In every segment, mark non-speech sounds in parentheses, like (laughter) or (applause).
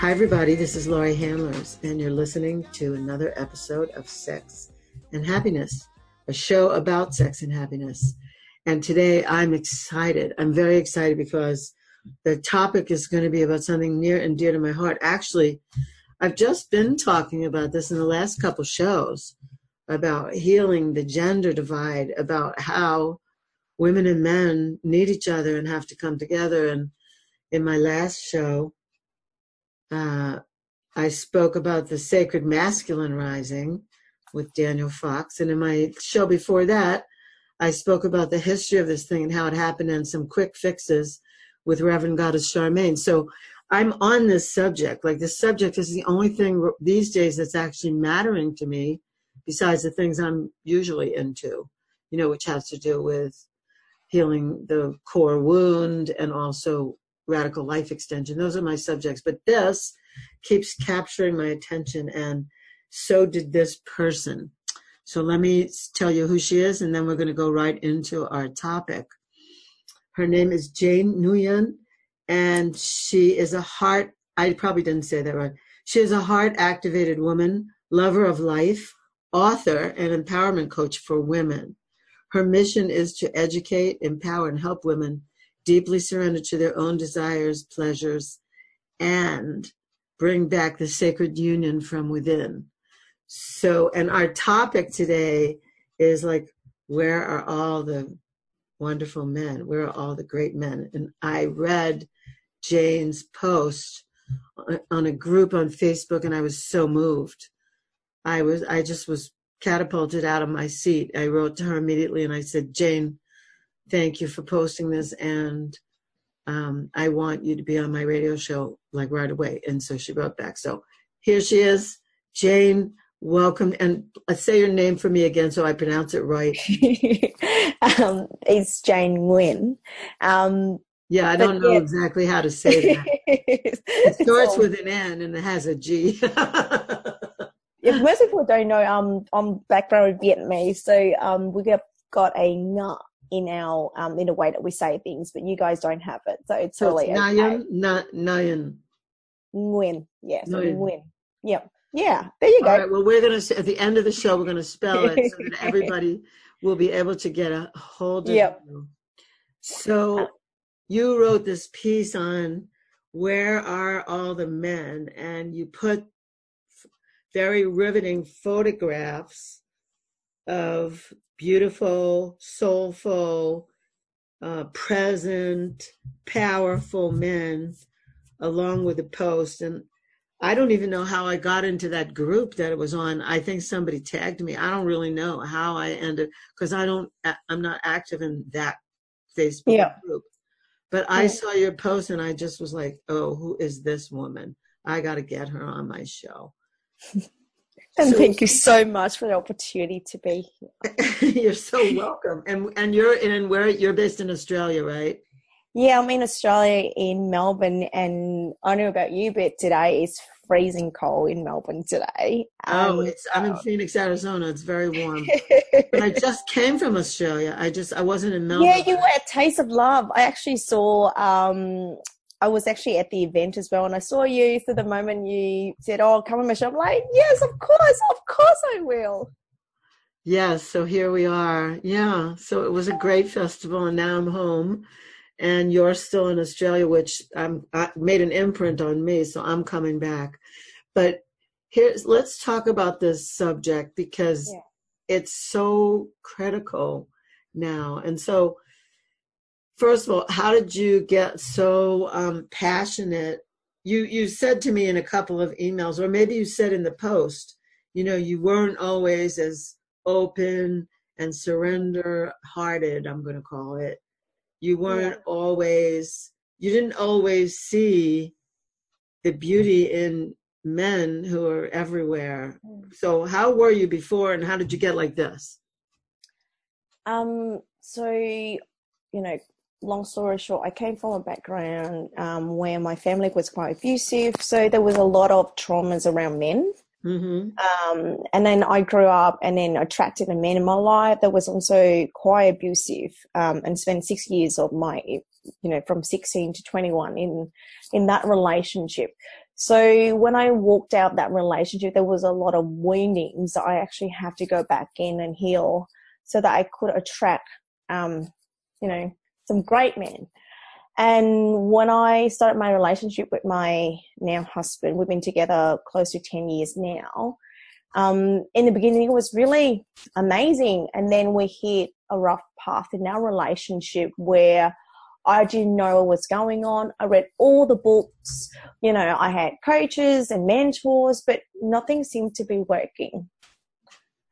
Hi, everybody. This is Laurie Handlers, and you're listening to another episode of Sex and Happiness, a show about sex and happiness. And today I'm excited. I'm very excited because the topic is going to be about something near and dear to my heart. Actually, I've just been talking about this in the last couple shows about healing the gender divide, about how women and men need each other and have to come together. And in my last show, uh, I spoke about the sacred masculine rising with Daniel Fox. And in my show before that, I spoke about the history of this thing and how it happened and some quick fixes with Reverend Goddess Charmaine. So I'm on this subject. Like this subject is the only thing these days that's actually mattering to me besides the things I'm usually into, you know, which has to do with healing the core wound and also radical life extension. Those are my subjects. But this keeps capturing my attention, and so did this person. So let me tell you who she is, and then we're going to go right into our topic. Her name is Jane Nguyen, and she is a heart, I probably didn't say that right. She is a heart activated woman, lover of life, author, and empowerment coach for women. Her mission is to educate, empower, and help women deeply surrender to their own desires, pleasures, and bring back the sacred union from within. So, and our topic today is like, where are all the wonderful men? Where are all the great men? And I read Jane's post on a group on Facebook and I was so moved. I was, I just was catapulted out of my seat. I wrote to her immediately and I said, Jane, thank you for posting this and um, I want you to be on my radio show like right away. And so she wrote back. So here she is, Jane. Welcome, and uh, say your name for me again so I pronounce it right. (laughs) um, it's Jane Nguyen. Um, yeah, I don't know yeah. exactly how to say that. (laughs) it starts with an N and it has a G. (laughs) if most people don't know, um, I'm background Vietnamese, so um, we got got a nut in our um, in a way that we say things, but you guys don't have it, so it's so really it's Nayan, Na, Nayan. Nguyen, yeah, so Nguyen. Yep, yeah. There you go. All right. Well, we're gonna at the end of the show, we're gonna spell it so that (laughs) everybody will be able to get a hold of yep. you. So, you wrote this piece on where are all the men, and you put very riveting photographs of beautiful, soulful, uh, present, powerful men along with the post. And I don't even know how I got into that group that it was on. I think somebody tagged me. I don't really know how I ended because I don't, I'm not active in that Facebook yeah. group. But I saw your post and I just was like, oh, who is this woman? I got to get her on my show. (laughs) And so, thank you (laughs) so much for the opportunity to be here. you're so welcome. And and you're in where you're based in Australia, right? Yeah, I'm in Australia in Melbourne, and I know about you, but today it's freezing cold in Melbourne today. oh, it's I'm in Phoenix, Arizona. It's very warm. (laughs) but I just came from Australia. I just I wasn't in Melbourne. Yeah, you were at Taste of Love. I actually saw um I was actually at the event as well, and I saw you. So the moment you said, "Oh, come on my show," I'm like, "Yes, of course, of course, I will." Yes, so here we are. Yeah, so it was a great festival, and now I'm home, and you're still in Australia, which I'm I made an imprint on me, so I'm coming back. But here's let's talk about this subject because yeah. it's so critical now, and so first of all, how did you get so um, passionate? You you said to me in a couple of emails, or maybe you said in the post, you know, you weren't always as open and surrender hearted. I'm going to call it. You weren't yeah. always. You didn't always see the beauty in men who are everywhere. Mm. So how were you before and how did you get like this? Um so you know, long story short, I came from a background um, where my family was quite abusive, so there was a lot of traumas around men. Mm-hmm. Um, and then I grew up and then attracted a man in my life that was also quite abusive um, and spent six years of my, you know, from 16 to 21 in, in that relationship. So when I walked out that relationship, there was a lot of woundings that I actually have to go back in and heal so that I could attract, um, you know, some great men. And when I started my relationship with my now husband, we've been together close to 10 years now. Um, in the beginning, it was really amazing. And then we hit a rough path in our relationship where I didn't know what was going on. I read all the books, you know, I had coaches and mentors, but nothing seemed to be working.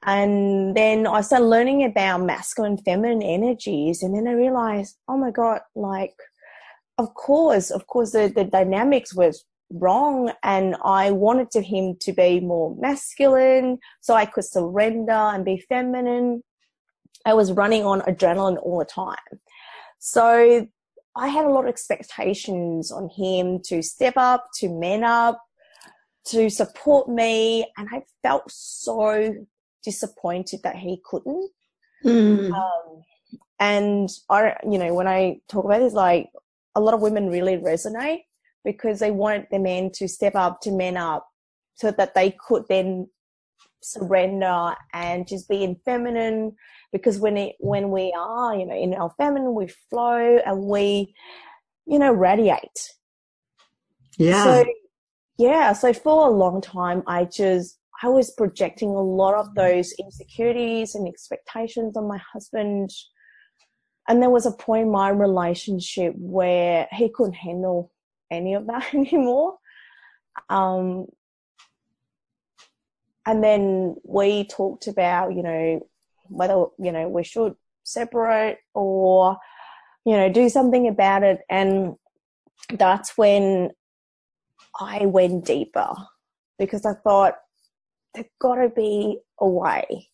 And then I started learning about masculine, and feminine energies. And then I realized, oh my God, like, of course, of course, the, the dynamics was wrong. And I wanted to him to be more masculine so I could surrender and be feminine. I was running on adrenaline all the time. So I had a lot of expectations on him to step up, to man up, to support me. And I felt so disappointed that he couldn't. Mm. Um, and I, you know, when I talk about this, like a lot of women really resonate because they want the men to step up, to men up, so that they could then surrender and just be in feminine. Because when it, when we are, you know, in our feminine, we flow and we, you know, radiate. Yeah. So, yeah. So for a long time, I just I was projecting a lot of those insecurities and expectations on my husband. And there was a point in my relationship where he couldn't handle any of that (laughs) anymore. Um, and then we talked about, you know, whether, you know, we should separate or, you know, do something about it. And that's when I went deeper because I thought, there's got to be a way.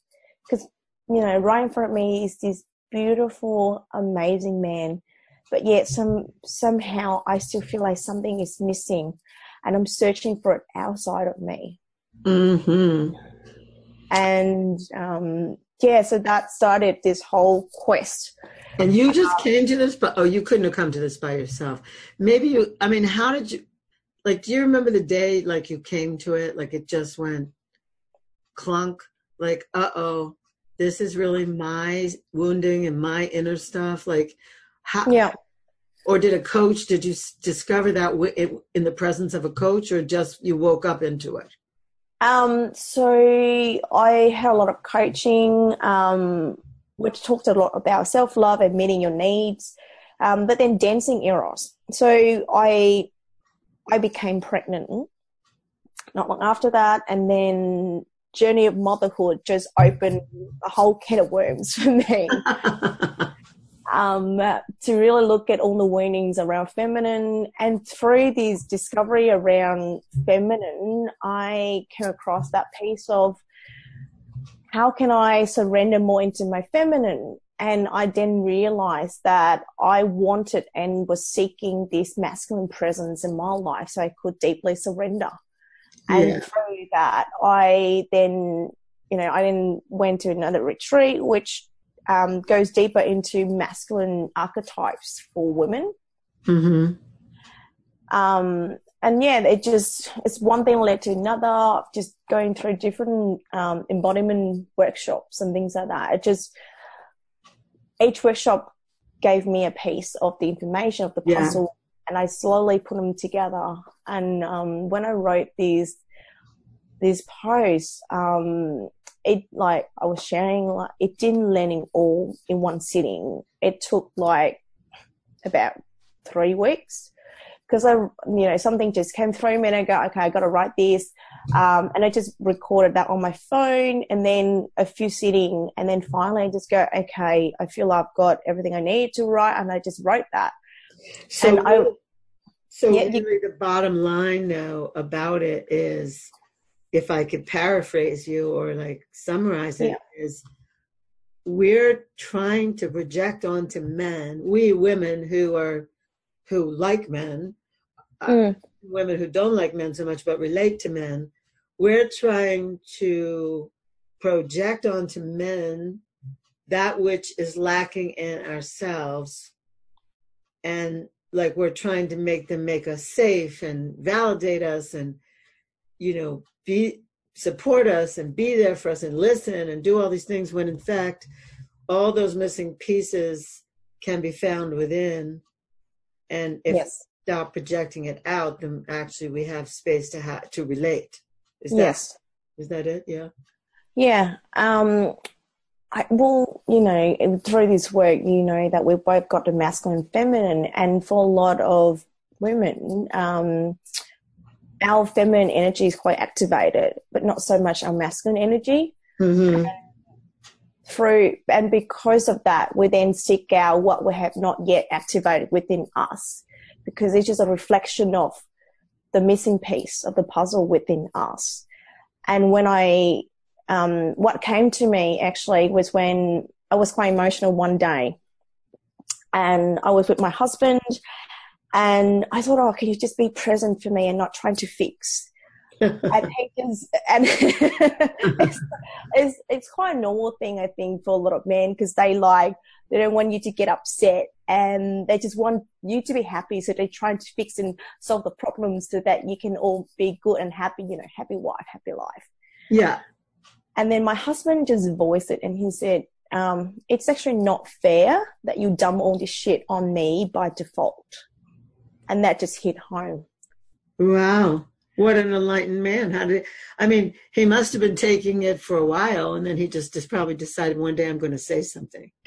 Because, you know, right in front of me is this beautiful, amazing man. But yet some, somehow I still feel like something is missing and I'm searching for it outside of me. Mm-hmm. And, um, yeah, so that started this whole quest. And you just came to this, but oh, you couldn't have come to this by yourself. Maybe you, I mean, how did you, like, do you remember the day, like, you came to it? Like, it just went, clunk, like, uh oh, this is really my wounding and my inner stuff. Like, how? Yeah. Or did a coach? Did you discover that in the presence of a coach, or just you woke up into it? Um, so I had a lot of coaching, um, which talked a lot about self love and meeting your needs, um, but then dancing eros. So I I became pregnant not long after that, and then journey of motherhood just opened a whole can of worms for me. (laughs) um, to really look at all the woundings around feminine. And through this discovery around feminine, I came across that piece of how can I surrender more into my feminine? And I then realized that I wanted and was seeking this masculine presence in my life so I could deeply surrender. And yeah. through that, I then, you know, I then went to another retreat, which um, goes deeper into masculine archetypes for women. Mm-hmm. Um, and yeah, it just, it's one thing led to another, just going through different um, embodiment workshops and things like that. It just, each workshop gave me a piece of the information of the puzzle and I slowly put them together. And um, when I wrote these these posts, um, it like I was sharing, like it didn't landing all in one sitting. It took like about three weeks because I, you know, something just came through me and I go, okay, I got to write this. Um, and I just recorded that on my phone and then a few sitting and then finally I just go, okay, I feel I've got everything I need to write and I just wrote that. So, I, So yeah, really you, the bottom line now about it is if I could paraphrase you or like summarize it yeah. is we're trying to project onto men, we women who are who like men, mm. uh, women who don't like men so much but relate to men, we're trying to project onto men that which is lacking in ourselves and like we're trying to make them make us safe and validate us and you know be support us and be there for us and listen and do all these things when in fact all those missing pieces can be found within. And if yes. stop projecting it out then actually we have space to have to relate. Is that yes. is that it? Yeah. Yeah. Um I, well, you know, through this work, you know that we've both got the masculine and feminine, and for a lot of women, um, our feminine energy is quite activated, but not so much our masculine energy. Mm-hmm. Through and because of that, we then seek out what we have not yet activated within us, because it's just a reflection of the missing piece of the puzzle within us. And when I, um, what came to me actually was when I was quite emotional one day, and I was with my husband and I thought, oh, can you just be present for me and not trying to fix? (laughs) and he just, and it's, it's, it's quite a normal thing, I think, for a lot of men because they like, they don't want you to get upset and they just want you to be happy. So they're trying to fix and solve the problems so that you can all be good and happy, you know, happy wife, happy life. Yeah. And then my husband just voiced it and he said, um, it's actually not fair that you dump all this shit on me by default and that just hit home. Wow. What an enlightened man. How did I mean, he must have been taking it for a while and then he just, just probably decided one day I'm going to say something.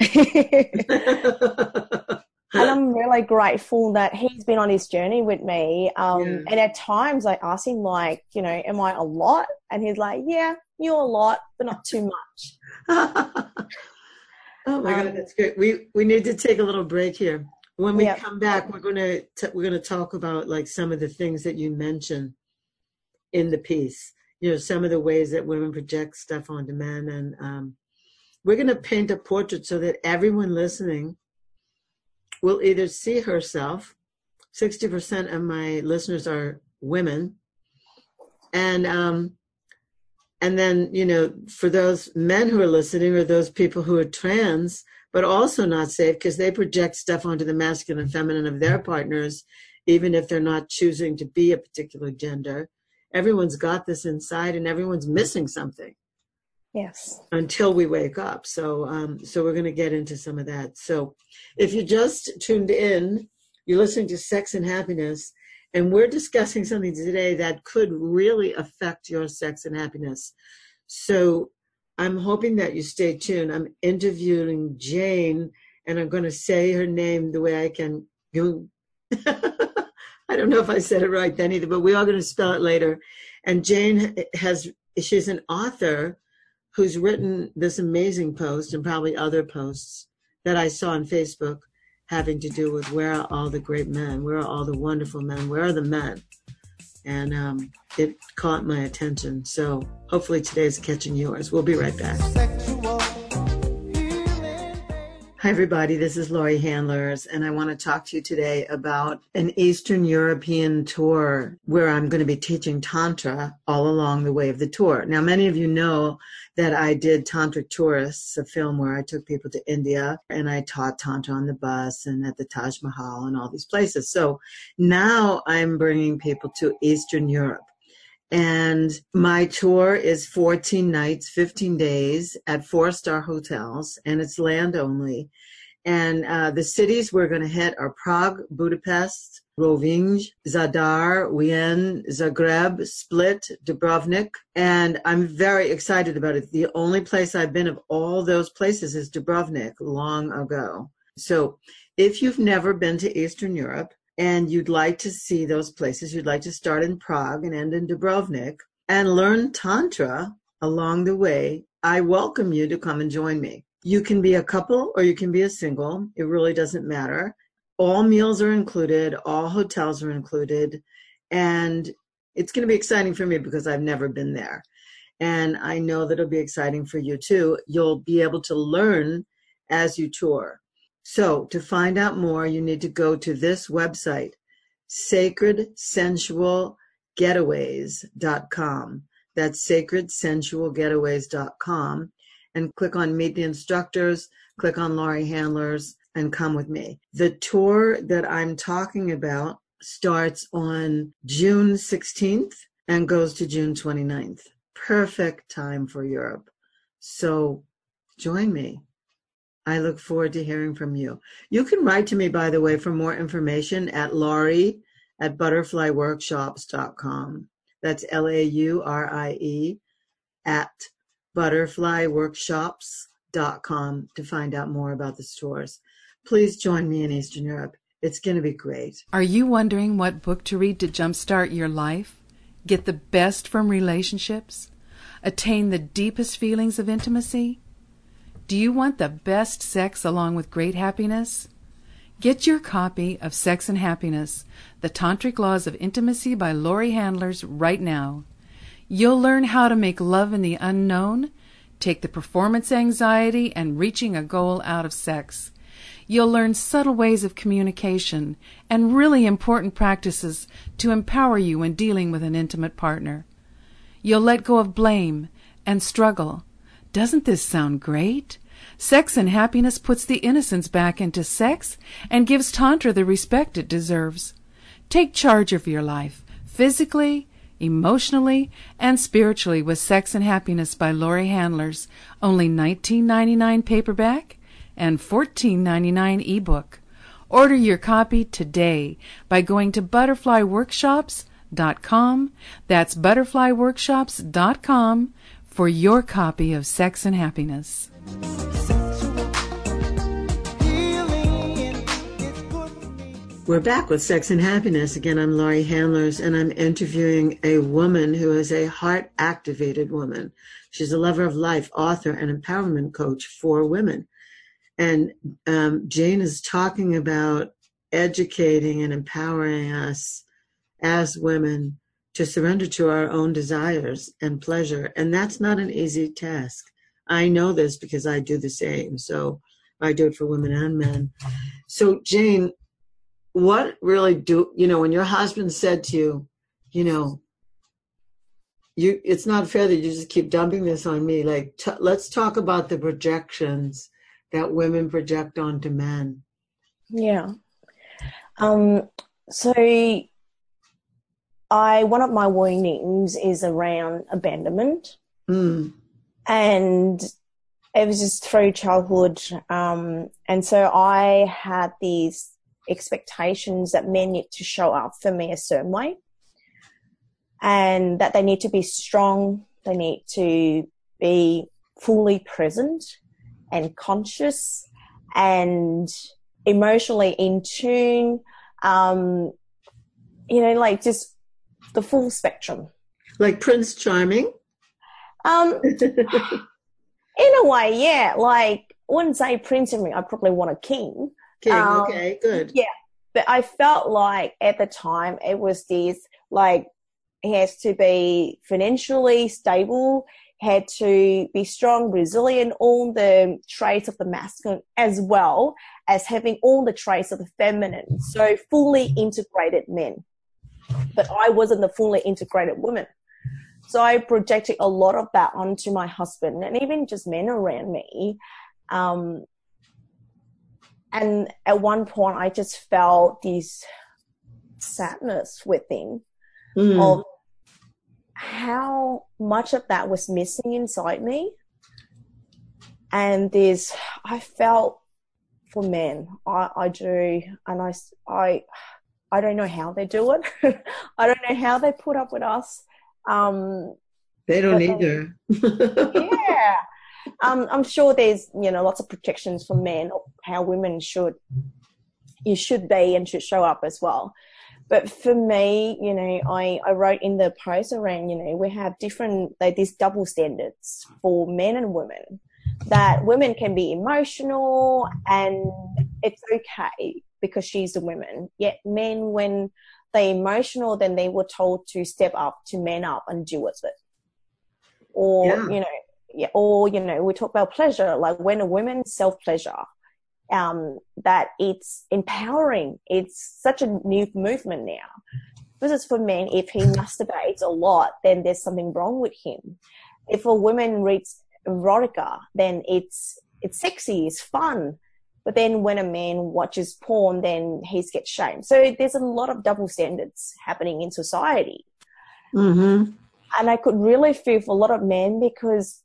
(laughs) (laughs) and I'm really grateful that he's been on his journey with me. Um, yeah. And at times I ask him, like, you know, am I a lot? And he's like, yeah, you're a lot, but not too much. (laughs) oh my um, God, that's good. We we need to take a little break here. When we come back, we're gonna t- we're gonna talk about like some of the things that you mentioned in the piece. You know, some of the ways that women project stuff onto men, and um, we're gonna paint a portrait so that everyone listening will either see herself. Sixty percent of my listeners are women, and um, and then you know, for those men who are listening, or those people who are trans but also not safe because they project stuff onto the masculine and feminine of their partners, even if they're not choosing to be a particular gender. Everyone's got this inside and everyone's missing something. Yes. Until we wake up. So um, so we're gonna get into some of that. So if you just tuned in, you're listening to Sex and Happiness, and we're discussing something today that could really affect your sex and happiness. So I'm hoping that you stay tuned. I'm interviewing Jane, and I'm going to say her name the way I can. (laughs) I don't know if I said it right then either, but we are going to spell it later. And Jane has, she's an author who's written this amazing post and probably other posts that I saw on Facebook having to do with where are all the great men? Where are all the wonderful men? Where are the men? and um, it caught my attention. So hopefully today's catching yours. We'll be right back. Hi, everybody. This is Laurie Handlers, and I want to talk to you today about an Eastern European tour where I'm going to be teaching Tantra all along the way of the tour. Now, many of you know that I did Tantra Tourists, a film where I took people to India and I taught Tantra on the bus and at the Taj Mahal and all these places. So now I'm bringing people to Eastern Europe. And my tour is 14 nights, 15 days at four star hotels, and it's land only. And uh, the cities we're going to hit are Prague, Budapest, Rovinj, Zadar, Wien, Zagreb, Split, Dubrovnik. And I'm very excited about it. The only place I've been of all those places is Dubrovnik long ago. So if you've never been to Eastern Europe, and you'd like to see those places, you'd like to start in Prague and end in Dubrovnik and learn Tantra along the way, I welcome you to come and join me. You can be a couple or you can be a single. It really doesn't matter. all meals are included, all hotels are included, and it's going to be exciting for me because I've never been there. And I know that it'll be exciting for you too. You'll be able to learn as you tour. So, to find out more, you need to go to this website, sacredsensualgetaways.com. That's sacredsensualgetaways.com. And click on Meet the Instructors, click on Laurie Handlers, and come with me. The tour that I'm talking about starts on June 16th and goes to June 29th. Perfect time for Europe. So join me. I look forward to hearing from you. You can write to me, by the way, for more information at Laurie at butterflyworkshops.com. That's L A U R I E at butterflyworkshops.com to find out more about the stores. Please join me in Eastern Europe. It's going to be great. Are you wondering what book to read to jumpstart your life? Get the best from relationships? Attain the deepest feelings of intimacy? Do you want the best sex along with great happiness? Get your copy of Sex and Happiness The Tantric Laws of Intimacy by Laurie Handlers right now. You'll learn how to make love in the unknown, take the performance anxiety and reaching a goal out of sex. You'll learn subtle ways of communication and really important practices to empower you when dealing with an intimate partner. You'll let go of blame and struggle. Doesn't this sound great? Sex and Happiness puts the innocence back into sex and gives Tantra the respect it deserves. Take charge of your life, physically, emotionally, and spiritually with Sex and Happiness by Laurie Handlers, only $19.99 paperback and $14.99 ebook. Order your copy today by going to butterflyworkshops.com. That's butterflyworkshops.com for your copy of Sex and Happiness. We're back with Sex and Happiness. Again, I'm Laurie Handlers, and I'm interviewing a woman who is a heart activated woman. She's a lover of life, author, and empowerment coach for women. And um, Jane is talking about educating and empowering us as women to surrender to our own desires and pleasure. And that's not an easy task. I know this because I do the same. So I do it for women and men. So, Jane, what really do you know when your husband said to you, you know, you it's not fair that you just keep dumping this on me. Like, t- let's talk about the projections that women project onto men. Yeah. Um, so I one of my warnings is around abandonment. Mm. And it was just through childhood. Um, and so I had these expectations that men need to show up for me a certain way and that they need to be strong, they need to be fully present and conscious and emotionally in tune. Um, you know, like just the full spectrum. Like Prince Charming? Um, (laughs) in a way, yeah. Like, I wouldn't say Prince Charming, I probably want a king. King, um, okay, good. Yeah. But I felt like at the time it was this, like, he has to be financially stable had to be strong, resilient, all the traits of the masculine as well as having all the traits of the feminine. So fully integrated men. But I wasn't the fully integrated woman. So I projected a lot of that onto my husband and even just men around me. Um, and at one point, I just felt this sadness within mm. of how much of that was missing inside me. And there's, I felt for men, I, I do, and I, I, I don't know how they do it. (laughs) I don't know how they put up with us. Um, they don't either. yeah. Um, I'm sure there's, you know, lots of protections for men of how women should, you should be and should show up as well. But for me, you know, I, I wrote in the post around, you know, we have different, like these double standards for men and women. That women can be emotional and it's okay. Because she's a woman. Yet men, when they're emotional, then they were told to step up, to man up and deal with it. Or, yeah. you know, yeah, or, you know, we talk about pleasure, like when a woman self pleasure, um, that it's empowering. It's such a new movement now. This is for men. If he masturbates a lot, then there's something wrong with him. If a woman reads erotica, then it's it's sexy, it's fun. But then when a man watches porn, then he gets shamed. So there's a lot of double standards happening in society. Mm-hmm. And I could really feel for a lot of men because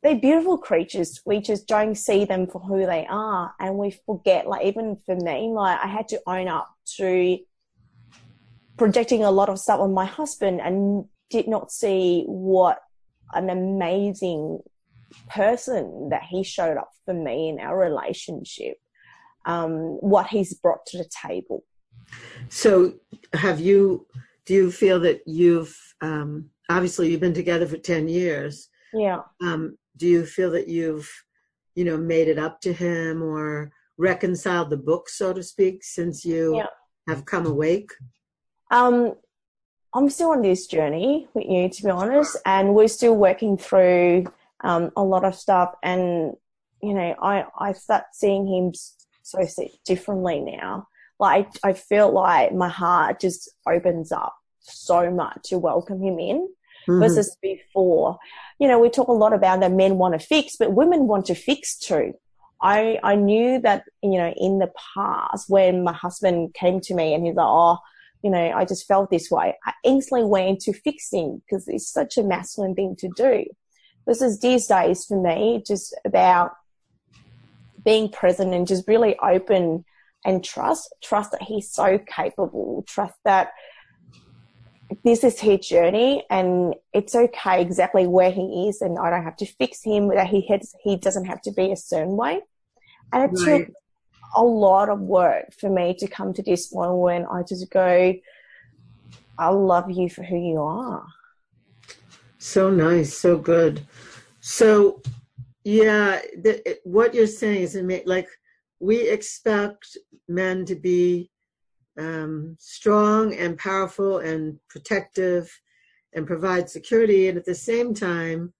they're beautiful creatures. We just don't see them for who they are. And we forget, like, even for me, like, I had to own up to projecting a lot of stuff on my husband and did not see what an amazing person that he showed up for me in our relationship, um, what he's brought to the table. So, have you, do you feel that you've, um, obviously, you've been together for 10 years. Yeah. Um, do you feel that you've, you know, made it up to him or reconciled the book, so to speak, since you yeah. have come awake? Um, I'm still on this journey with you, to be honest, and we're still working through um, a lot of stuff. And you know, I I start seeing him so differently now. Like I feel like my heart just opens up so much to welcome him in mm-hmm. versus before. You know, we talk a lot about that men want to fix, but women want to fix too. I I knew that you know in the past when my husband came to me and he's like, oh you know, I just felt this way. I instantly went into fixing because it's such a masculine thing to do. This is these days for me, just about being present and just really open and trust, trust that he's so capable, trust that this is his journey and it's okay exactly where he is and I don't have to fix him, that he has, he doesn't have to be a certain way. And it right. took a lot of work for me to come to this point when I just go, I love you for who you are. So nice, so good. So, yeah, the, what you're saying is like we expect men to be um, strong and powerful and protective and provide security, and at the same time,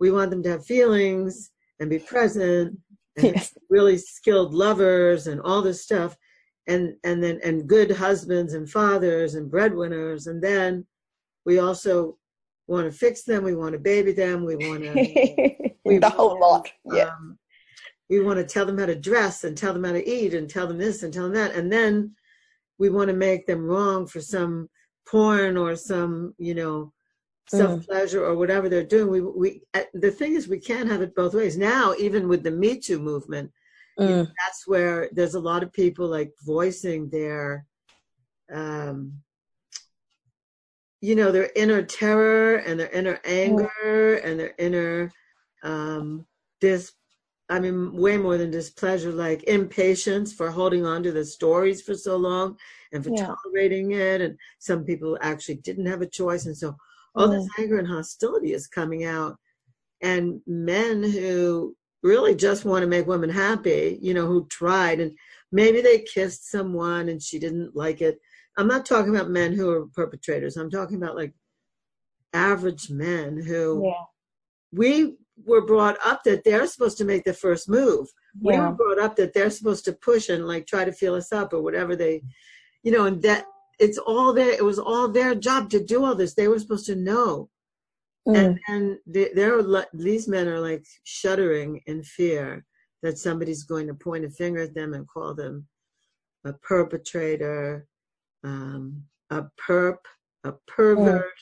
we want them to have feelings and be present yes. really skilled lovers and all this stuff and and then and good husbands and fathers and breadwinners and then we also want to fix them we want to baby them we want to (laughs) we the whole lot yeah um, we want to tell them how to dress and tell them how to eat and tell them this and tell them that and then we want to make them wrong for some porn or some you know Mm. self pleasure or whatever they're doing. We we uh, the thing is we can't have it both ways. Now, even with the Me Too movement, mm. you know, mm. that's where there's a lot of people like voicing their, um, you know, their inner terror and their inner anger and their inner um, this. I mean, way more than displeasure, like impatience for holding on to the stories for so long and for yeah. tolerating it. And some people actually didn't have a choice. And so all this anger and hostility is coming out. And men who really just want to make women happy, you know, who tried and maybe they kissed someone and she didn't like it. I'm not talking about men who are perpetrators. I'm talking about like average men who yeah. we were brought up that they're supposed to make the first move. Yeah. We were brought up that they're supposed to push and like try to feel us up or whatever they, you know, and that it's all their it was all their job to do all this they were supposed to know mm. and and they, they're these men are like shuddering in fear that somebody's going to point a finger at them and call them a perpetrator um, a perp a pervert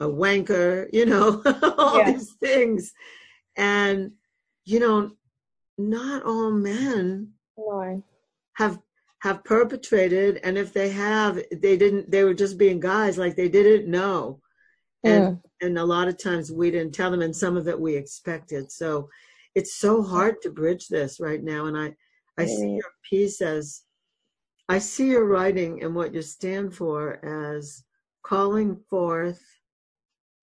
mm. a wanker you know (laughs) all yeah. these things and you know not all men no. have have perpetrated and if they have they didn't they were just being guys like they didn't know and and a lot of times we didn't tell them and some of it we expected so it's so hard to bridge this right now and i i see your piece as i see your writing and what you stand for as calling forth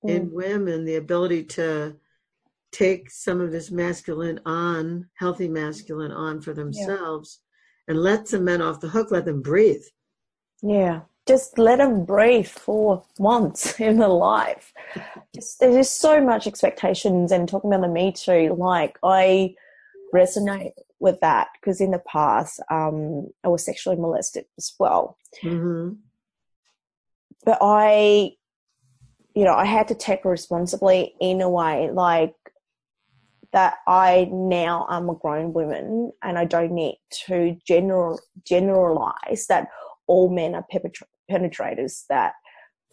in mm. women the ability to take some of this masculine on healthy masculine on for themselves and let some men off the hook, let them breathe. Yeah. Just let them breathe for once (laughs) in their life. Just, there's just so much expectations and talking about the Me Too, like I resonate with that because in the past um, I was sexually molested as well. Mm-hmm. But I, you know, I had to take responsibility in a way like that I now am a grown woman and I don't need to general generalize that all men are penetrators. That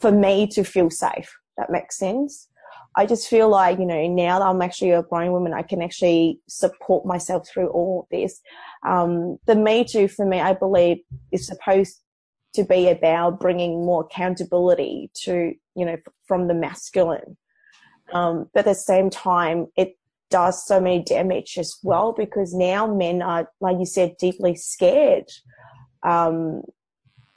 for me to feel safe, that makes sense. I just feel like, you know, now that I'm actually a grown woman, I can actually support myself through all of this. Um, the Me Too for me, I believe, is supposed to be about bringing more accountability to, you know, from the masculine. Um, but at the same time, it does so many damage as well because now men are, like you said, deeply scared. Um,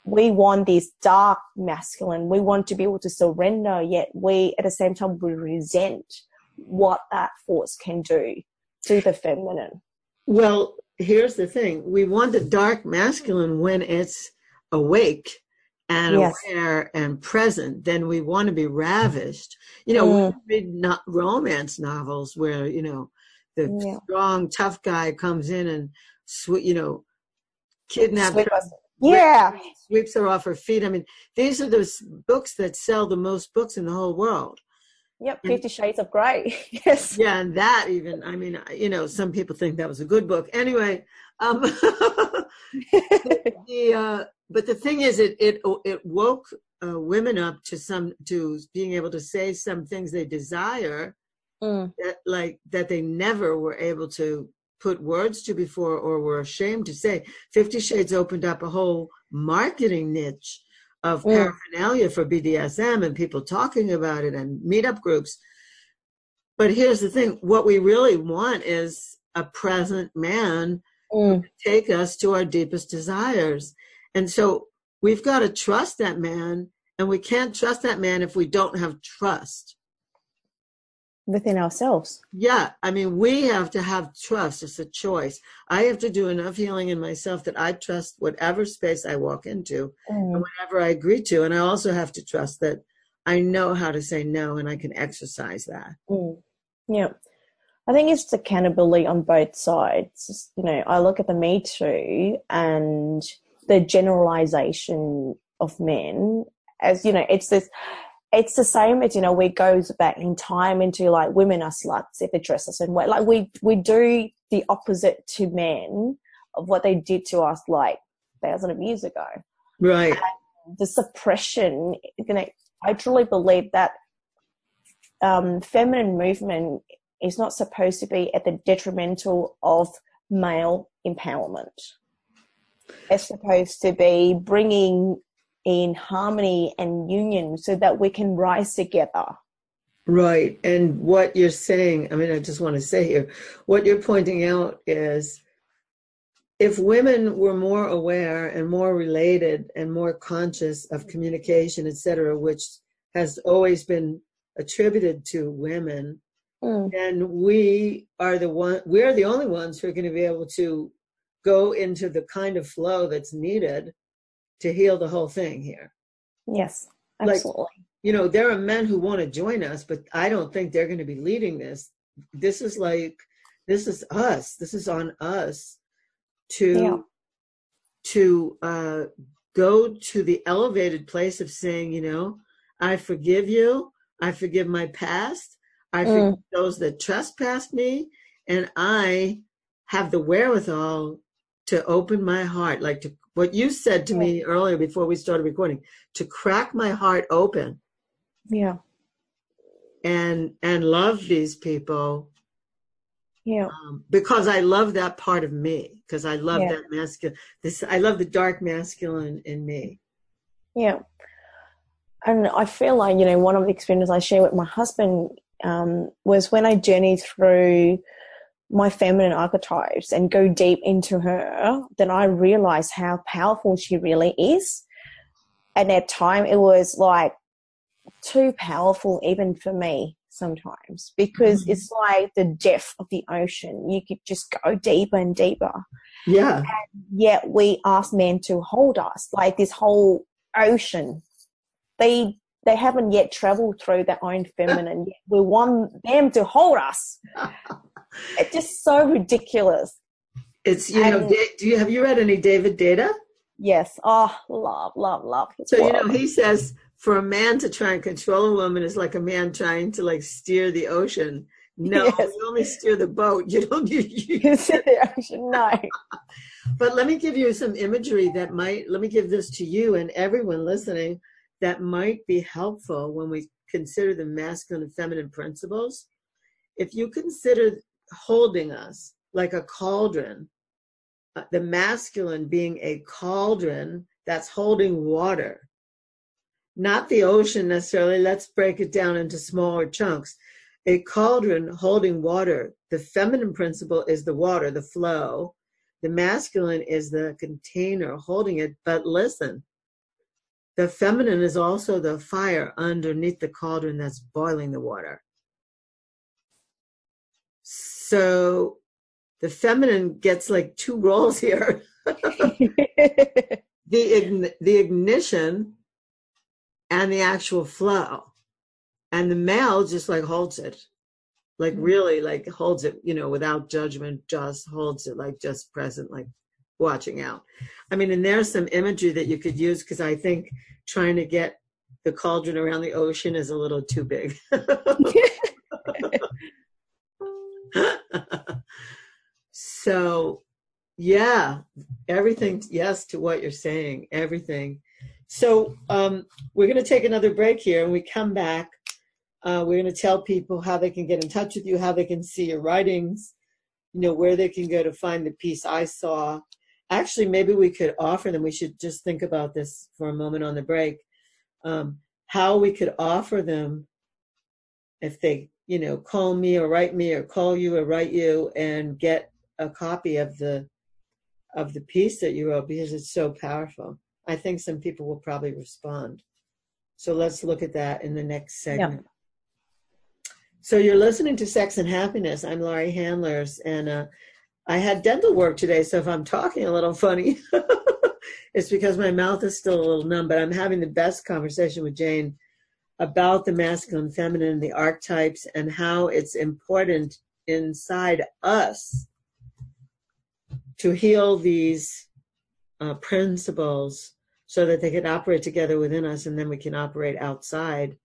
we want this dark masculine. We want to be able to surrender, yet we, at the same time, we resent what that force can do to the feminine. Well, here's the thing we want the dark masculine when it's awake and yes. aware and present, then we want to be ravished. You know, mm. we read not romance novels where, you know, the yeah. strong, tough guy comes in and, sweet, you know, kidnaps yeah. Sweeps her off her feet. I mean these are the books that sell the most books in the whole world. Yep 50 shades of gray (laughs) yes. Yeah and that even i mean you know some people think that was a good book. Anyway um (laughs) the, uh but the thing is it it it woke uh, women up to some to being able to say some things they desire mm. that like that they never were able to put words to before or were ashamed to say. Fifty Shades opened up a whole marketing niche of mm. paraphernalia for BDSM and people talking about it and meetup groups. But here's the thing what we really want is a present man mm. take us to our deepest desires. And so we've got to trust that man, and we can't trust that man if we don't have trust within ourselves. Yeah, I mean, we have to have trust. It's a choice. I have to do enough healing in myself that I trust whatever space I walk into mm. and whatever I agree to. And I also have to trust that I know how to say no and I can exercise that. Mm. Yeah. I think it's accountability on both sides. You know, I look at the Me Too and the generalization of men as, you know, it's this it's the same as you know we goes back in time into like women are sluts if they dress us in way. Like we we do the opposite to men of what they did to us like thousands of years ago. Right. And the suppression you know i truly believe that um, feminine movement is not supposed to be at the detrimental of male empowerment. It's supposed to be bringing in harmony and union so that we can rise together. Right. And what you're saying, I mean, I just want to say here, what you're pointing out is if women were more aware and more related and more conscious of communication, etc., which has always been attributed to women, mm. then we are the one we're the only ones who are going to be able to go into the kind of flow that's needed to heal the whole thing here. Yes, absolutely. Like, you know, there are men who want to join us, but I don't think they're going to be leading this. This is like, this is us. This is on us to yeah. to uh, go to the elevated place of saying, you know, I forgive you. I forgive my past. I forgive mm. those that trespassed me, and I have the wherewithal to open my heart, like to what you said to yeah. me earlier before we started recording, to crack my heart open. Yeah. And and love these people. Yeah. Um, because I love that part of me. Because I love yeah. that masculine. This I love the dark masculine in me. Yeah. And I feel like you know one of the experiences I share with my husband um, was when I journeyed through my feminine archetypes and go deep into her, then I realized how powerful she really is. And at time it was like too powerful even for me sometimes because mm-hmm. it's like the depth of the ocean. You could just go deeper and deeper. Yeah. And yet we ask men to hold us like this whole ocean. They they haven't yet traveled through their own feminine (laughs) yet. We want them to hold us. (laughs) it's just so ridiculous. It's you and, know. Do you have you read any David Deida? Yes. Oh, love, love, love. So you know, he says for a man to try and control a woman is like a man trying to like steer the ocean. No, (laughs) yes. you only steer the boat. You don't (laughs) you, you steer the ocean. No. (laughs) but let me give you some imagery that might. Let me give this to you and everyone listening that might be helpful when we consider the masculine and feminine principles. If you consider holding us like a cauldron, uh, the masculine being a cauldron that's holding water, not the ocean necessarily. Let's break it down into smaller chunks. A cauldron holding water. The feminine principle is the water, the flow. The masculine is the container holding it. But listen, the feminine is also the fire underneath the cauldron that's boiling the water. So the feminine gets like two roles here. (laughs) the ign- the ignition and the actual flow. And the male just like holds it. Like mm-hmm. really like holds it, you know, without judgment, just holds it like just present, like watching out. I mean, and there's some imagery that you could use because I think trying to get the cauldron around the ocean is a little too big. (laughs) (laughs) (laughs) so, yeah, everything, yes, to what you're saying, everything. So, um, we're going to take another break here and we come back. Uh, we're going to tell people how they can get in touch with you, how they can see your writings, you know, where they can go to find the piece I saw actually maybe we could offer them we should just think about this for a moment on the break um, how we could offer them if they you know call me or write me or call you or write you and get a copy of the of the piece that you wrote because it's so powerful. I think some people will probably respond. So let's look at that in the next segment. Yeah. so you're listening to sex and happiness. I'm laurie handlers and uh, I had dental work today, so if I'm talking a little funny, (laughs) it's because my mouth is still a little numb, but I'm having the best conversation with Jane about the masculine, feminine, the archetypes, and how it's important inside us to heal these uh, principles so that they can operate together within us and then we can operate outside,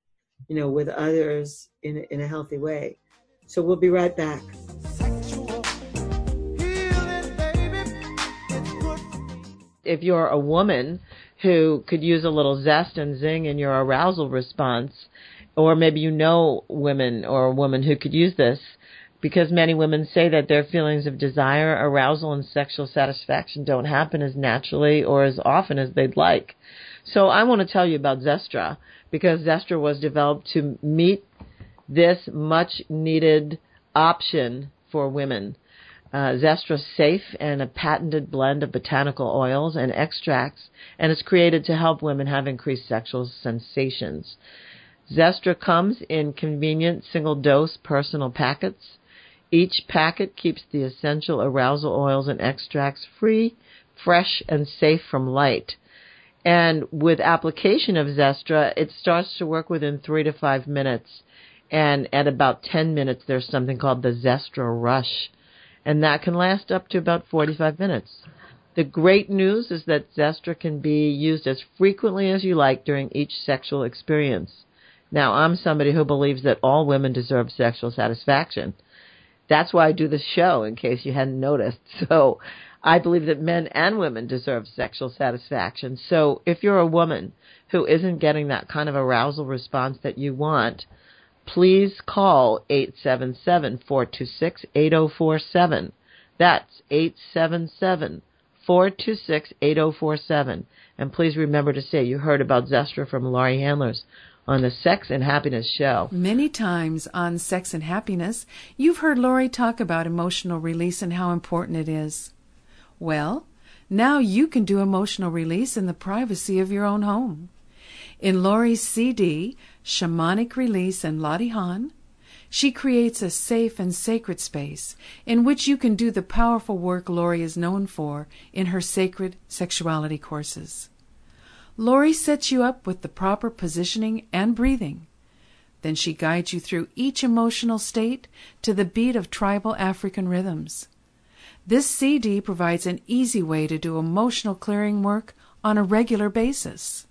you know, with others in, in a healthy way. So we'll be right back. if you're a woman who could use a little zest and zing in your arousal response, or maybe you know women or a woman who could use this, because many women say that their feelings of desire, arousal, and sexual satisfaction don't happen as naturally or as often as they'd like. So I want to tell you about Zestra, because Zestra was developed to meet this much needed option for women. Uh, Zestra's safe and a patented blend of botanical oils and extracts, and is created to help women have increased sexual sensations. Zestra comes in convenient single dose personal packets. Each packet keeps the essential arousal oils and extracts free, fresh, and safe from light. And with application of Zestra, it starts to work within three to five minutes. And at about 10 minutes, there's something called the Zestra Rush and that can last up to about 45 minutes. The great news is that Zestra can be used as frequently as you like during each sexual experience. Now, I'm somebody who believes that all women deserve sexual satisfaction. That's why I do this show, in case you hadn't noticed. (laughs) So, I believe that men and women deserve sexual satisfaction. So, if you're a woman who isn't getting that kind of arousal response that you want, please call 877-426-8047. That's 877-426-8047. And please remember to say you heard about Zestra from Laurie Handlers on the Sex and Happiness Show. Many times on Sex and Happiness, you've heard Laurie talk about emotional release and how important it is. Well, now you can do emotional release in the privacy of your own home. In Laurie's CD, Shamanic Release and Latihan, She creates a safe and sacred space in which you can do the powerful work Laurie is known for in her sacred sexuality courses. Laurie sets you up with the proper positioning and breathing. Then she guides you through each emotional state to the beat of tribal African rhythms. This CD provides an easy way to do emotional clearing work on a regular basis.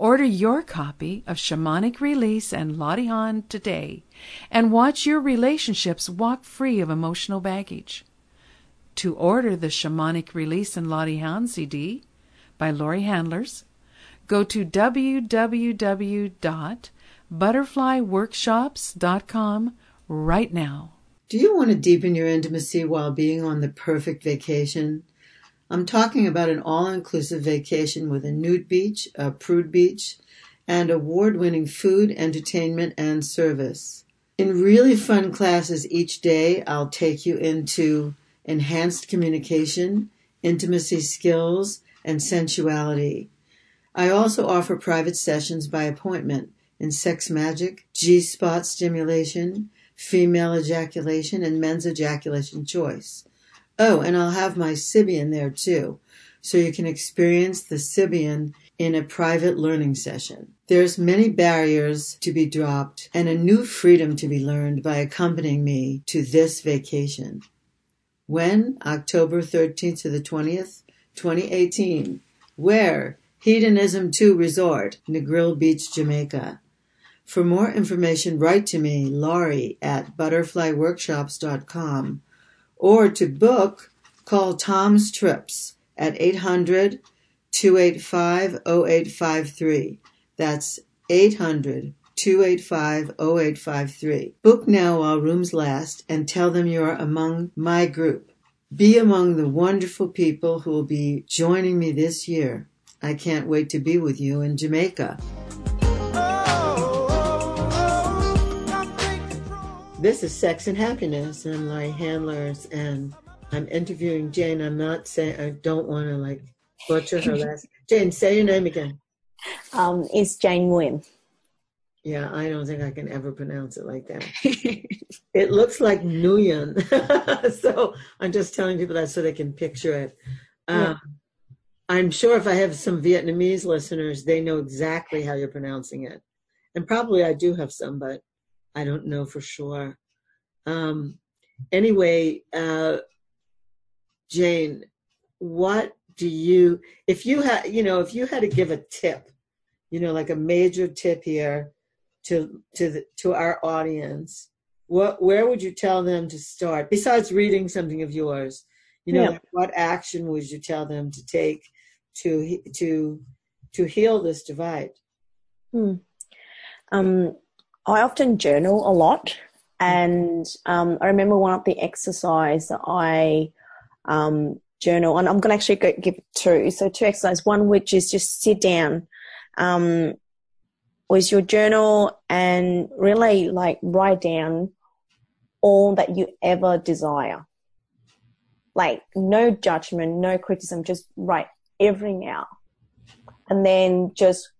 Order your copy of Shamanic Release and Latihan today and watch your relationships walk free of emotional baggage. To order the Shamanic Release and Latihan CD by Laurie Handlers, go to www.butterflyworkshops.com right now. Do you want to deepen your intimacy while being on the perfect vacation? I'm talking about an all inclusive vacation with a nude beach, a prude beach, and award winning food, entertainment, and service. In really fun classes each day, I'll take you into enhanced communication, intimacy skills, and sensuality. I also offer private sessions by appointment in sex magic, G spot stimulation, female ejaculation, and men's ejaculation choice. Oh, and I'll have my Sybian there too, so you can experience the Sybian in a private learning session. There's many barriers to be dropped and a new freedom to be learned by accompanying me to this vacation. When? October 13th to the 20th, 2018. Where? Hedonism 2 Resort, Negril Beach, Jamaica. For more information, write to me, Laurie, at butterflyworkshops.com, or to book, call Tom's Trips at 800 285 0853. That's 800 285 0853. Book now while rooms last and tell them you're among my group. Be among the wonderful people who will be joining me this year. I can't wait to be with you in Jamaica. This is Sex and Happiness. And I'm Laurie Handlers, and I'm interviewing Jane. I'm not saying I don't want to like butcher her (laughs) last. Jane, say your name again. Um, it's Jane Nguyen. Yeah, I don't think I can ever pronounce it like that. (laughs) it looks like Nguyen, (laughs) so I'm just telling people that so they can picture it. Um, yeah. I'm sure if I have some Vietnamese listeners, they know exactly how you're pronouncing it, and probably I do have some, but I don't know for sure. Um, anyway, uh, Jane, what do you, if you had, you know, if you had to give a tip, you know, like a major tip here to to the, to our audience, what where would you tell them to start besides reading something of yours? You know, yeah. what action would you tell them to take to to to heal this divide? Hmm. Um, I often journal a lot, and um, I remember one of the exercise that I um, journal, and I'm going to actually give two. So two exercises. One which is just sit down um, with your journal and really like write down all that you ever desire. Like no judgment, no criticism, just write everything out. And then just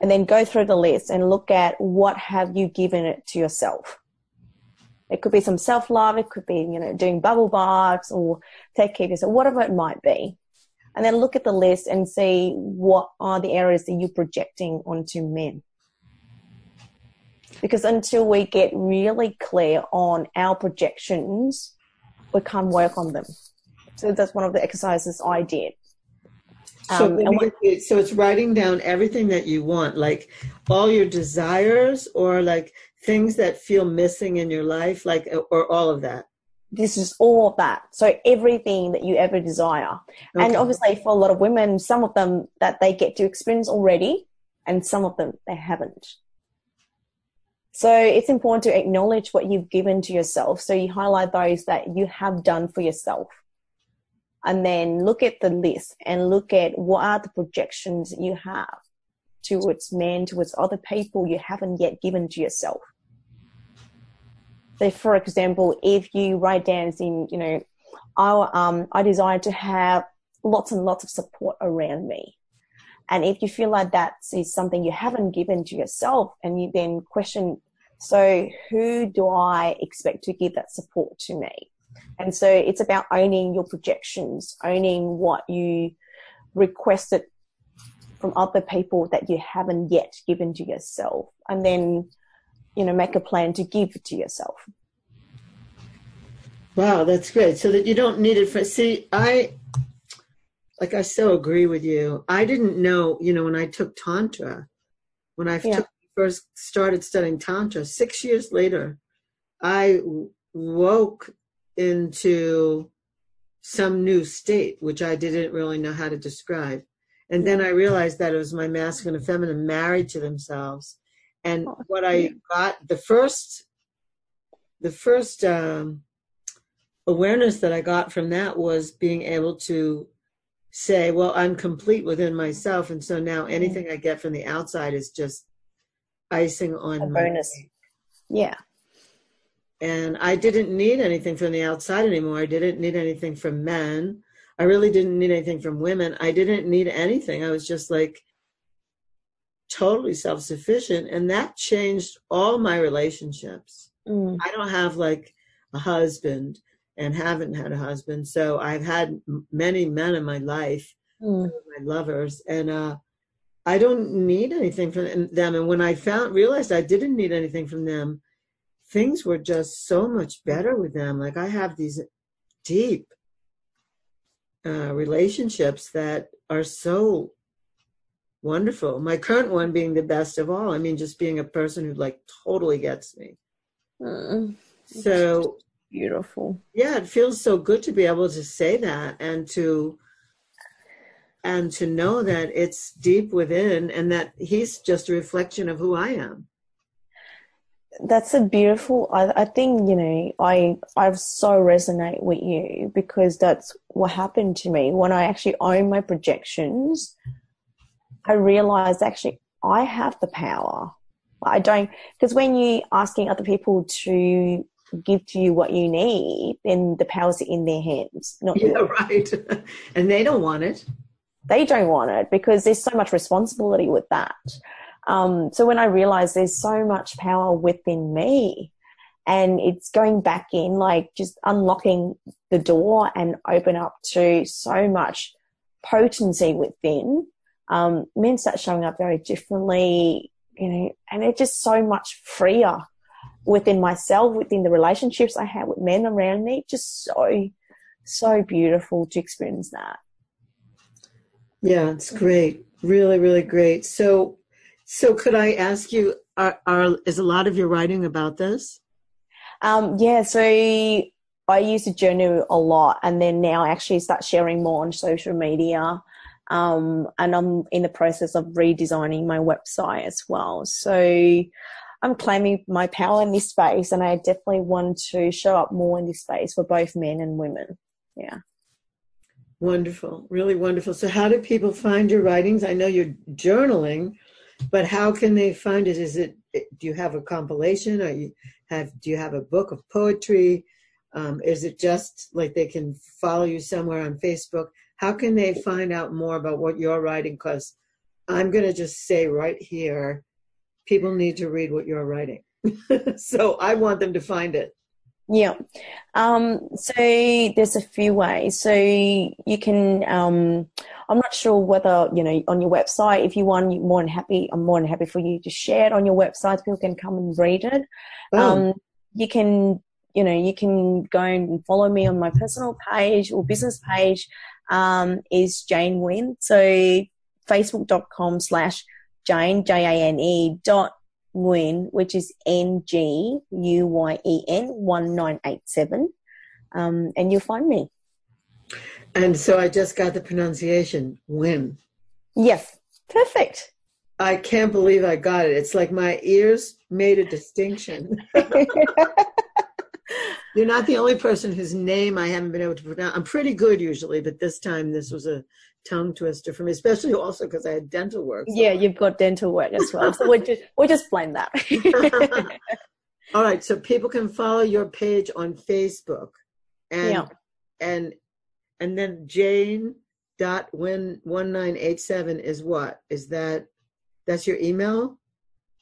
and then go through the list and look at what have you given it to yourself. It could be some self love. It could be, you know, doing bubble baths or take care of yourself, whatever it might be. And then look at the list and see what are the areas that you're projecting onto men. Because until we get really clear on our projections, we can't work on them. So that's one of the exercises I did. So, um, so it's writing down everything that you want, like all your desires or like things that feel missing in your life, like, or all of that. This is all of that. So everything that you ever desire. Okay. And obviously for a lot of women, some of them that they get to experience already and some of them they haven't. So it's important to acknowledge what you've given to yourself. So you highlight those that you have done for yourself and then look at the list and look at what are the projections you have towards men, towards other people you haven't yet given to yourself. So, for example, if you write down in, you know, I, um, I desire to have lots and lots of support around me. And if you feel like that is something you haven't given to yourself and you then question So who do I expect to give that support to me? And so it's about owning your projections, owning what you requested from other people that you haven't yet given to yourself. And then, you know, make a plan to give to yourself. Wow, that's great. So that you don't need it for, see, I, like, I so agree with you. I didn't know, you know, when I took Tantra, when I yeah. took, first started studying Tantra, six years later, I woke into some new state, which I didn't really know how to describe. And then I realized that it was my masculine and feminine married to themselves. And oh, what I got, the first, the first um, awareness that I got from that was being able to say, well, I'm complete within myself. And so now anything I get from the outside is just icing on a bonus. Yeah. And I didn't need anything from the outside anymore. I didn't need anything from men. I really didn't need anything from women. I didn't need anything. I was just like totally self sufficient. And that changed all my relationships. Mm. I don't have like a husband and haven't had a husband. So I've had many men in my life, mm. my lovers, and uh, I don't need anything from them. And when I found realized I didn't need anything from them, things were just so much better with them. Like I have these deep uh, relationships that are so wonderful. My current one being the best of all. I mean, just being a person who like totally gets me. Uh, so beautiful. Yeah, it feels so good to be able to say that and to and to know that it's deep within and that he's just a reflection of who I am that's a beautiful I, I think you know i i so resonate with you because that's what happened to me. When i actually own my projections i realized actually i have the power. I don't because when you're asking other people to give to you what you need then the power's in their hands not yeah yours. right. (laughs) And they don't want it. They don't want it because there's so much responsibility with that um, so when I realized there's so much power within me and it's going back in, like just unlocking the door and open up to so much potency within, um, men start showing up very differently, you know, and it's just so much freer within myself, within the relationships I have with men around me. Just so, so beautiful to experience that. Yeah, it's great. Really, really great. So, so, could I ask you, are, are is a lot of your writing about this? Um, yeah, so I use a journal a lot, and then now I actually start sharing more on social media. Um, and I'm in the process of redesigning my website as well. So I'm claiming my power in this space, and I definitely want to show up more in this space for both men and women. Yeah. Wonderful, really wonderful. So, how do people find your writings? I know you're journaling, but how can they find it? Is it do you have a compilation? Or you have do you have a book of poetry? Um, is it just like they can follow you somewhere on Facebook? How can they find out more about what you're writing? Because I'm going to just say right here, people need to read what you're writing. (laughs) so I want them to find it. Yeah. Um, so there's a few ways. So you can, um, I'm not sure whether, you know, on your website, if you want, you're more than happy, I'm more than happy for you to share it on your website. People can come and read it. Oh. Um, you can, you know, you can go and follow me on my personal page or business page, um, is Jane Nguyen. So facebook.com slash Jane, J-A-N-E dot Nguyen, which is N G U Y E N 1987. Um, and you'll find me. And so I just got the pronunciation, Win. Yes, perfect. I can't believe I got it. It's like my ears made a distinction. (laughs) You're not the only person whose name I haven't been able to pronounce. I'm pretty good usually, but this time this was a tongue twister for me, especially also because I had dental work. So. Yeah, you've got dental work as well. So we'll just we'll just blend that. (laughs) All right, so people can follow your page on Facebook, and yeah. and and then Jane dot when one nine eight seven is what is that? That's your email.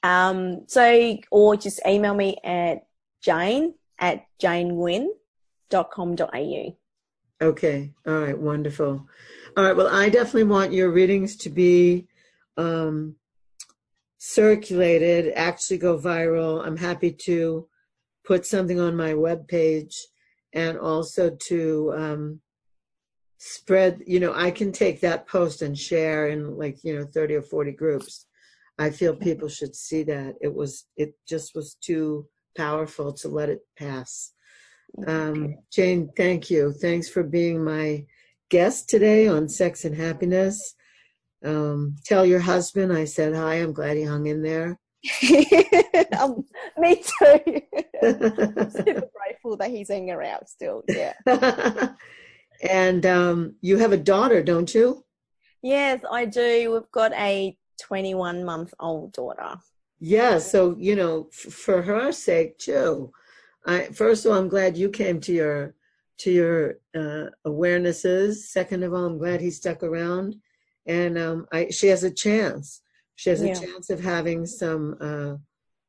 Um, so, or just email me at jane at janewynn.com.au. Okay. All right. Wonderful. All right. Well, I definitely want your readings to be um, circulated, actually go viral. I'm happy to put something on my webpage and also to um, spread, you know, I can take that post and share in like, you know, 30 or 40 groups. I feel people should see that. It was, it just was too powerful to let it pass. Um, Jane, thank you. Thanks for being my guest today on Sex and Happiness. Um, tell your husband I said hi. I'm glad he hung in there. (laughs) um, me too. I'm (laughs) super grateful that he's hanging around still. Yeah. (laughs) and um, you have a daughter, don't you? Yes, I do. We've got a 21 month old daughter. Yeah. So, you know, f- for her sake too. I, first of all, I'm glad you came to your to your uh, awarenesses. Second of all, I'm glad he stuck around, and um, I, she has a chance. She has a chance of having some uh,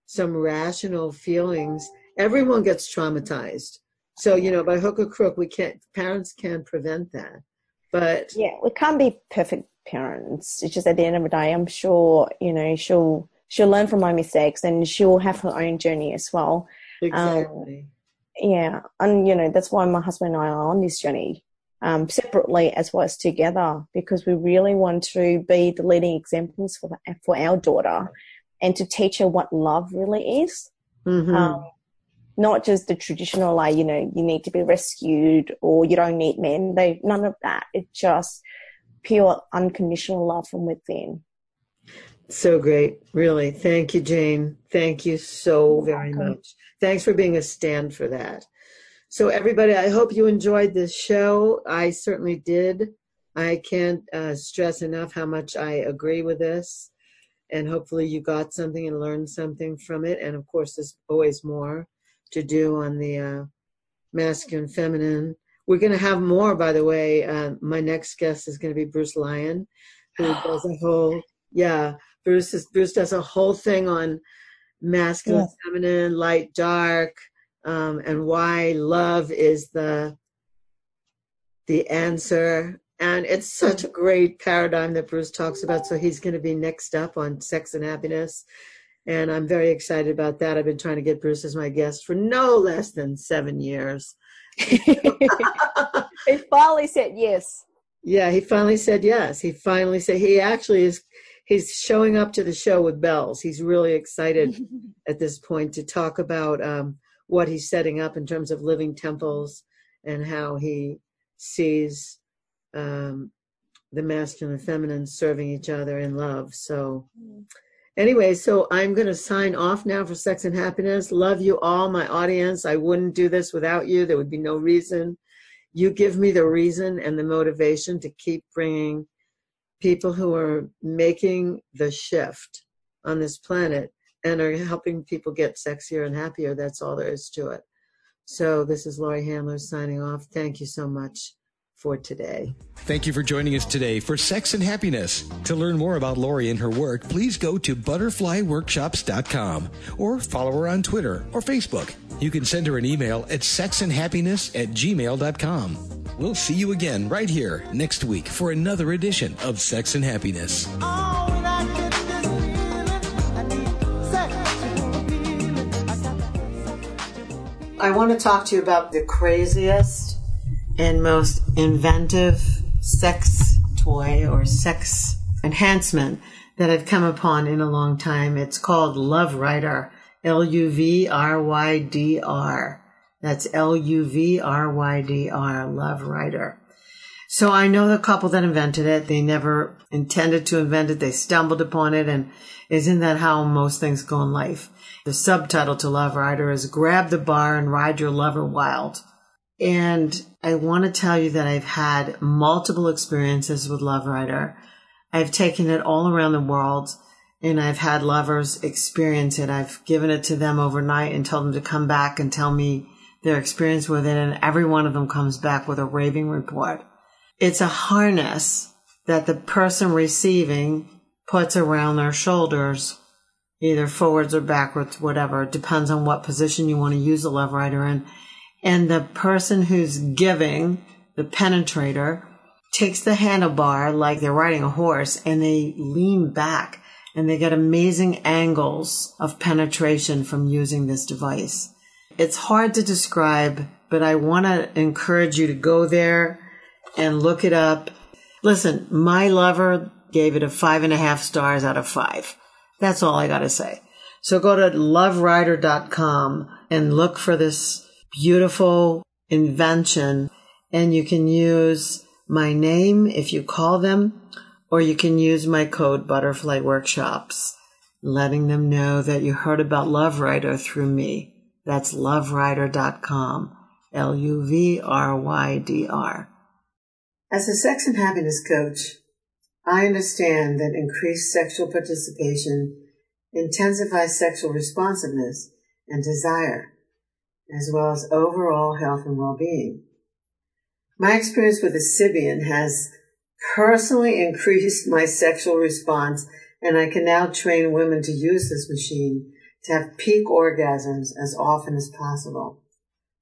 some rational feelings. Everyone gets traumatized, so you know, by hook or crook, we can't. Parents can't prevent that, but Yeah, we can't be perfect parents. It's just at the end of the day, I'm sure, you know, she'll she'll learn from my mistakes and she'll have her own journey as well. exactly. Yeah, and you know that's why my husband and I are on this journey, um, separately as well as together, because we really want to be the leading examples for the, for our daughter, and to teach her what love really is. Mm-hmm. Um, not just the traditional, like you know, you need to be rescued or you don't need men. They none of that. It's just pure unconditional love from within. So great, really. Thank you, Jane. Thank you so very much. Thanks for being a stand for that. So, everybody, I hope you enjoyed this show. I certainly did. I can't uh, stress enough how much I agree with this. And hopefully, you got something and learned something from it. And of course, there's always more to do on the uh, masculine, feminine. We're going to have more, by the way. Uh, my next guest is going to be Bruce Lyon, who does a whole, yeah, Bruce is, Bruce does a whole thing on masculine, Yes. feminine, light, dark, um, and why love is the the answer. And it's such a great paradigm that Bruce talks about. So he's going to be next up on sex and happiness. And I'm very excited about that. I've been trying to get Bruce as my guest for no less than seven years. (laughs) he finally said yes. Yeah, he finally said yes. He finally said he actually is he's showing up to the show with bells. He's really excited (laughs) at this point to talk about um, what he's setting up in terms of living temples and how he sees um, the masculine and feminine serving each other in love. So, anyway, so I'm going to sign off now for Sex and Happiness. Love you all, my audience. I wouldn't do this without you. There would be no reason. You give me the reason and the motivation to keep bringing people who are making the shift on this planet and are helping people get sexier and happier. That's all there is to it. So this is Laurie Handler signing off. Thank you so much for today. Thank you for joining us today for Sex and Happiness. To learn more about Laurie and her work, please go to butterflyworkshops.com or follow her on Twitter or Facebook. You can send her an email at sexandhappiness at gmail.com. We'll see you again right here next week for another edition of Sex and Happiness. I want to talk to you about the craziest and most inventive sex toy or sex enhancement that I've come upon in a long time. It's called LuvRydr. L U V R Y D R. That's L U V R Y D R. LuvRydr. So I know the couple that invented it. They never intended to invent it. They stumbled upon it. And isn't that how most things go in life? The subtitle to LuvRydr is Grab the Bar and Ride Your Lover Wild. And I want to tell you that I've had multiple experiences with LuvRydr. I've taken it all around the world and I've had lovers experience it. I've given it to them overnight and told them to come back and tell me their experience with it. And every one of them comes back with a raving report. It's a harness that the person receiving puts around their shoulders either forwards or backwards, whatever. It depends on what position you want to use the love rider in. And the person who's giving, the penetrator, takes the handlebar like they're riding a horse and they lean back and they get amazing angles of penetration from using this device. It's hard to describe, but I want to encourage you to go there and look it up. Listen, my lover gave it a five and a half stars out of five. That's all I got to say. So go to luvrydr.com and look for this beautiful invention and you can use my name if you call them or you can use my code butterfly workshops letting them know that you heard about love rider through me that's luvrydr.com l-u-v-r-y-d-r as a sex and happiness coach i understand that increased sexual participation intensifies sexual responsiveness and desire as well as overall health and well-being. My experience with the Sybian has personally increased my sexual response, and I can now train women to use this machine to have peak orgasms as often as possible.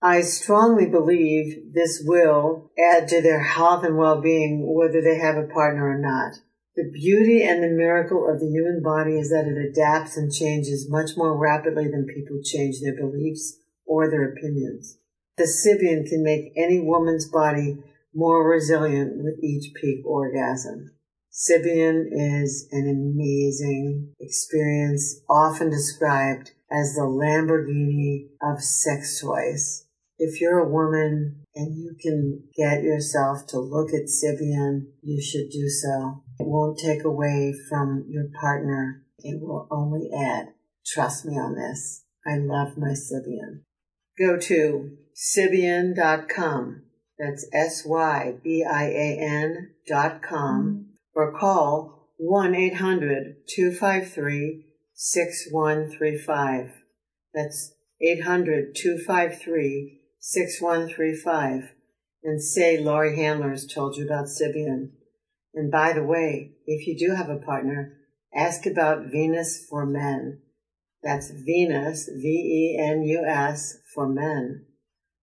I strongly believe this will add to their health and well-being whether they have a partner or not. The beauty and the miracle of the human body is that it adapts and changes much more rapidly than people change their beliefs or their opinions. The Sybian can make any woman's body more resilient with each peak orgasm. Sybian is an amazing experience, often described as the Lamborghini of sex toys. If you're a woman and you can get yourself to look at Sybian, you should do so. It won't take away from your partner. It will only add. Trust me on this. I love my Sybian. Go to Sybian.com. That's S-Y-B-I-A-N dot com or call 1-800-253-6135. That's 800-253-6135 and say Laurie Handlers told you about Sybian. And by the way, if you do have a partner, ask about Venus for Men. That's Venus, V-E-N-U-S, for men.